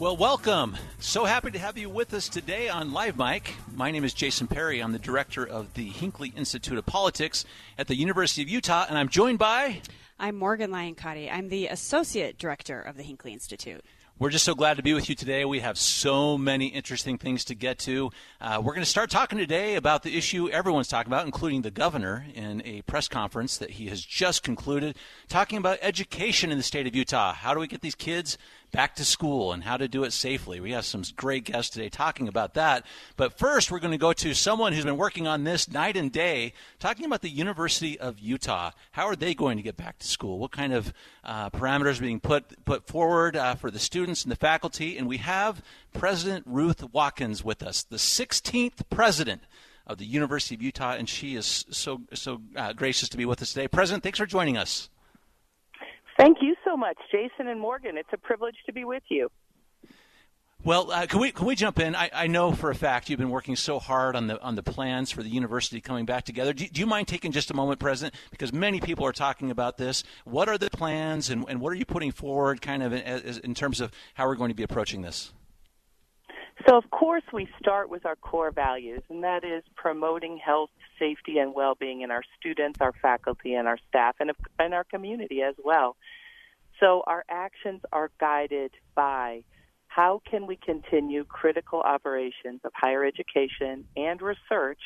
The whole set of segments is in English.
Well, welcome. So happy to have you with us today on Live Mike. My name is Jason Perry. I'm the director of the Hinckley Institute of Politics at the University of Utah, and I'm joined by. I'm Morgan Lyon-Cotti. I'm the associate director of the Hinckley Institute. We're just so glad to be with you today. We have so many interesting things to get to. Uh, we're going to start talking today about the issue everyone's talking about, including the governor in a press conference that he has just concluded, talking about education in the state of Utah. How do we get these kids back to school and how to do it safely. We have some great guests today talking about that. But first, we're going to go to someone who's been working on this night and day, talking about the University of Utah. How are they going to get back to school? What kind of uh, parameters are being put put forward uh, for the students and the faculty? And we have President Ruth Watkins with us, the 16th president of the University of Utah, and she is so so uh, gracious to be with us today. President, thanks for joining us. Thank you so much, Jason and Morgan. It's a privilege to be with you. Well, uh, can we can we jump in? I, I, know for a fact you've been working so hard on the on the plans for the university coming back together. Do, do you mind taking just a moment, President? Because many people are talking about this. What are the plans, and, and what are you putting forward, kind of in, in terms of how we're going to be approaching this? So, of course, we start with our core values, and that is promoting health, safety, and well being in our students, our faculty, and our staff, and in our community as well. So, our actions are guided by how can we continue critical operations of higher education and research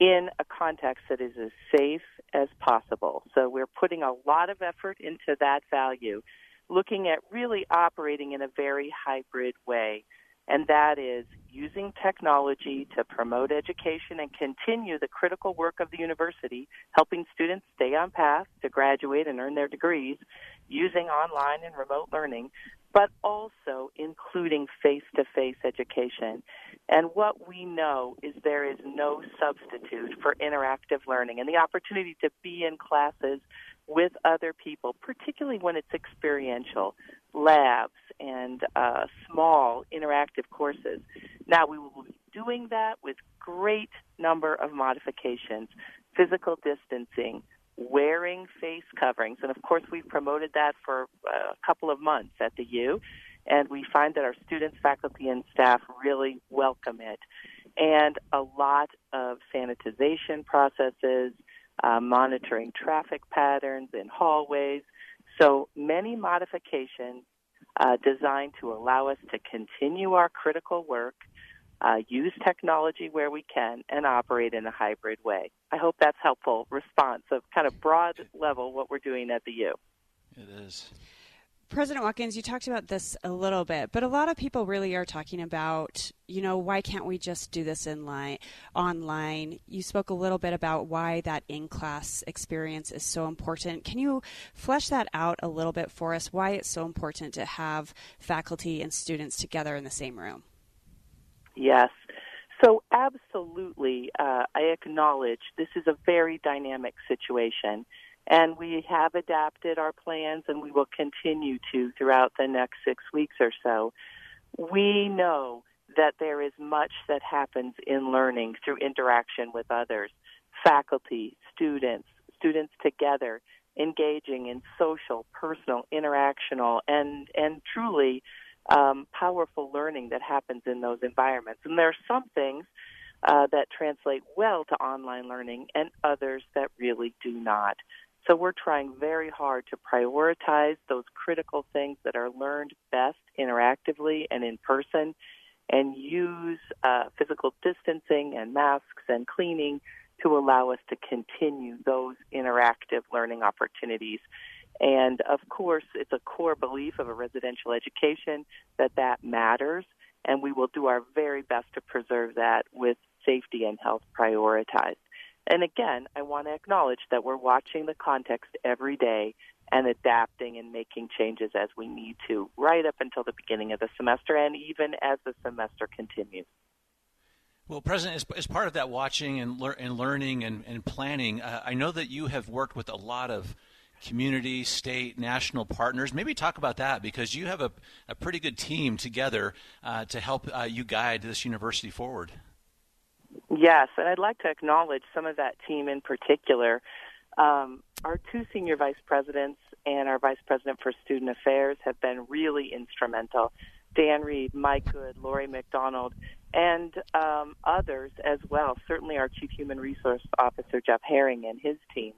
in a context that is as safe as possible. So, we're putting a lot of effort into that value, looking at really operating in a very hybrid way and that is using technology to promote education and continue the critical work of the university, helping students stay on path to graduate and earn their degrees using online and remote learning, but also including face to face education. And what we know is there is no substitute for interactive learning and the opportunity to be in classes with other people, particularly when it's experiential, labs and uh, small interactive courses. Now we will be doing that with great number of modifications, physical distancing, wearing face coverings, and of course we've promoted that for a couple of months at the U, and we find that our students, faculty, and staff really welcome it. And a lot of sanitization processes, uh, monitoring traffic patterns in hallways. So many modifications uh, designed to allow us to continue our critical work, uh, use technology where we can, and operate in a hybrid way. I hope that's helpful response of kind of broad level what we're doing at the U. It is. President Watkins, you talked about this a little bit, but a lot of people really are talking about, you know, why can't we just do this in line, online? You spoke a little bit about why that in-class experience is so important. Can you flesh that out a little bit for us? Why it's so important to have faculty and students together in the same room? Yes. So, absolutely, uh, I acknowledge this is a very dynamic situation. And we have adapted our plans and we will continue to throughout the next six weeks or so. We know that there is much that happens in learning through interaction with others, faculty, students, students together, engaging in social, personal, interactional, and, and truly um, powerful learning that happens in those environments. And there are some things uh, that translate well to online learning and others that really do not. So we're trying very hard to prioritize those critical things that are learned best interactively and in person and use uh, physical distancing and masks and cleaning to allow us to continue those interactive learning opportunities. And of course, it's a core belief of a residential education that that matters, and we will do our very best to preserve that with safety and health prioritized. And again, I want to acknowledge that we're watching the context every day and adapting and making changes as we need to, right up until the beginning of the semester and even as the semester continues. Well, President, as, as part of that watching and, lear- and learning and, and planning, uh, I know that you have worked with a lot of community, state, national partners. Maybe talk about that because you have a, a pretty good team together uh, to help uh, you guide this university forward. Yes, and I'd like to acknowledge some of that team in particular. Um, our two senior vice presidents and our vice president for student affairs have been really instrumental. Dan Reed, Mike Good, Lori McDonald, and um, others as well. Certainly, our chief human resource officer Jeff Herring and his team,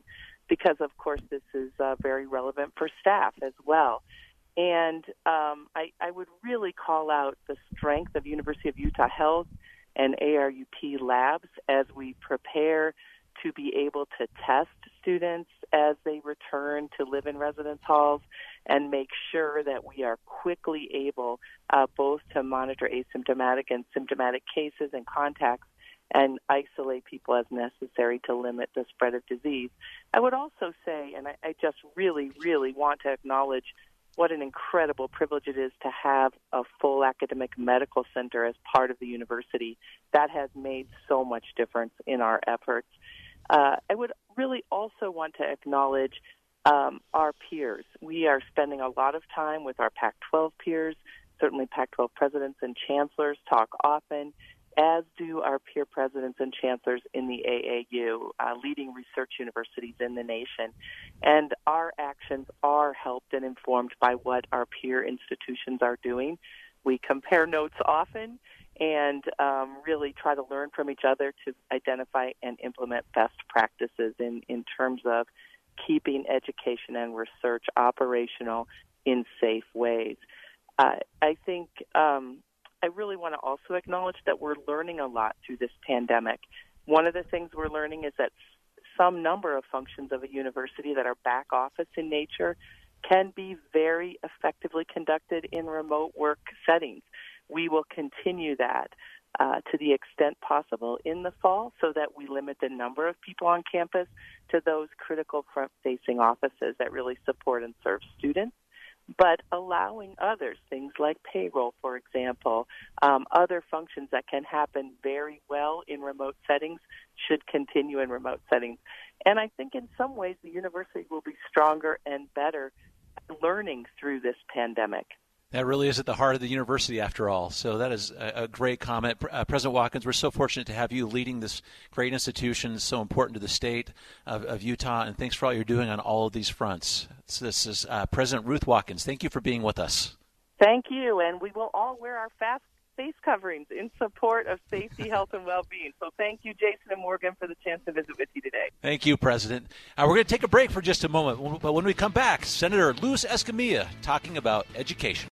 because of course this is uh, very relevant for staff as well. And um, I, I would really call out the strength of University of Utah Health and ARUP labs as we prepare to be able to test students as they return to live in residence halls and make sure that we are quickly able uh, both to monitor asymptomatic and symptomatic cases and contacts and isolate people as necessary to limit the spread of disease. I would also say, and I, I just really, really want to acknowledge what an incredible privilege it is to have a full academic medical center as part of the university. That has made so much difference in our efforts. Uh, I would really also want to acknowledge um, our peers. We are spending a lot of time with our Pac 12 peers. Certainly, Pac 12 presidents and chancellors talk often as do our peer presidents and chancellors in the AAU, uh, leading research universities in the nation. And our actions are helped and informed by what our peer institutions are doing. We compare notes often and um, really try to learn from each other to identify and implement best practices in, in terms of keeping education and research operational in safe ways. Uh, I think um, I really want to also acknowledge that we're learning a lot through this pandemic. One of the things we're learning is that some number of functions of a university that are back office in nature can be very effectively conducted in remote work settings. We will continue that uh, to the extent possible in the fall so that we limit the number of people on campus to those critical front facing offices that really support and serve students but allowing others, things like payroll, for example, um, other functions that can happen very well in remote settings should continue in remote settings. And I think in some ways the university will be stronger and better learning through this pandemic. That really is at the heart of the university, after all. So that is a, a great comment. Uh, President Watkins, we're so fortunate to have you leading this great institution, so important to the state of, of Utah, and thanks for all you're doing on all of these fronts. So this is uh, President Ruth Watkins. Thank you for being with us. Thank you, and we will all wear our fast face coverings in support of safety, health, and well-being. So thank you, Jason and Morgan, for the chance to visit with you today. Thank you, President. Uh, we're going to take a break for just a moment, but when we come back, Senator Luz Escamilla talking about education.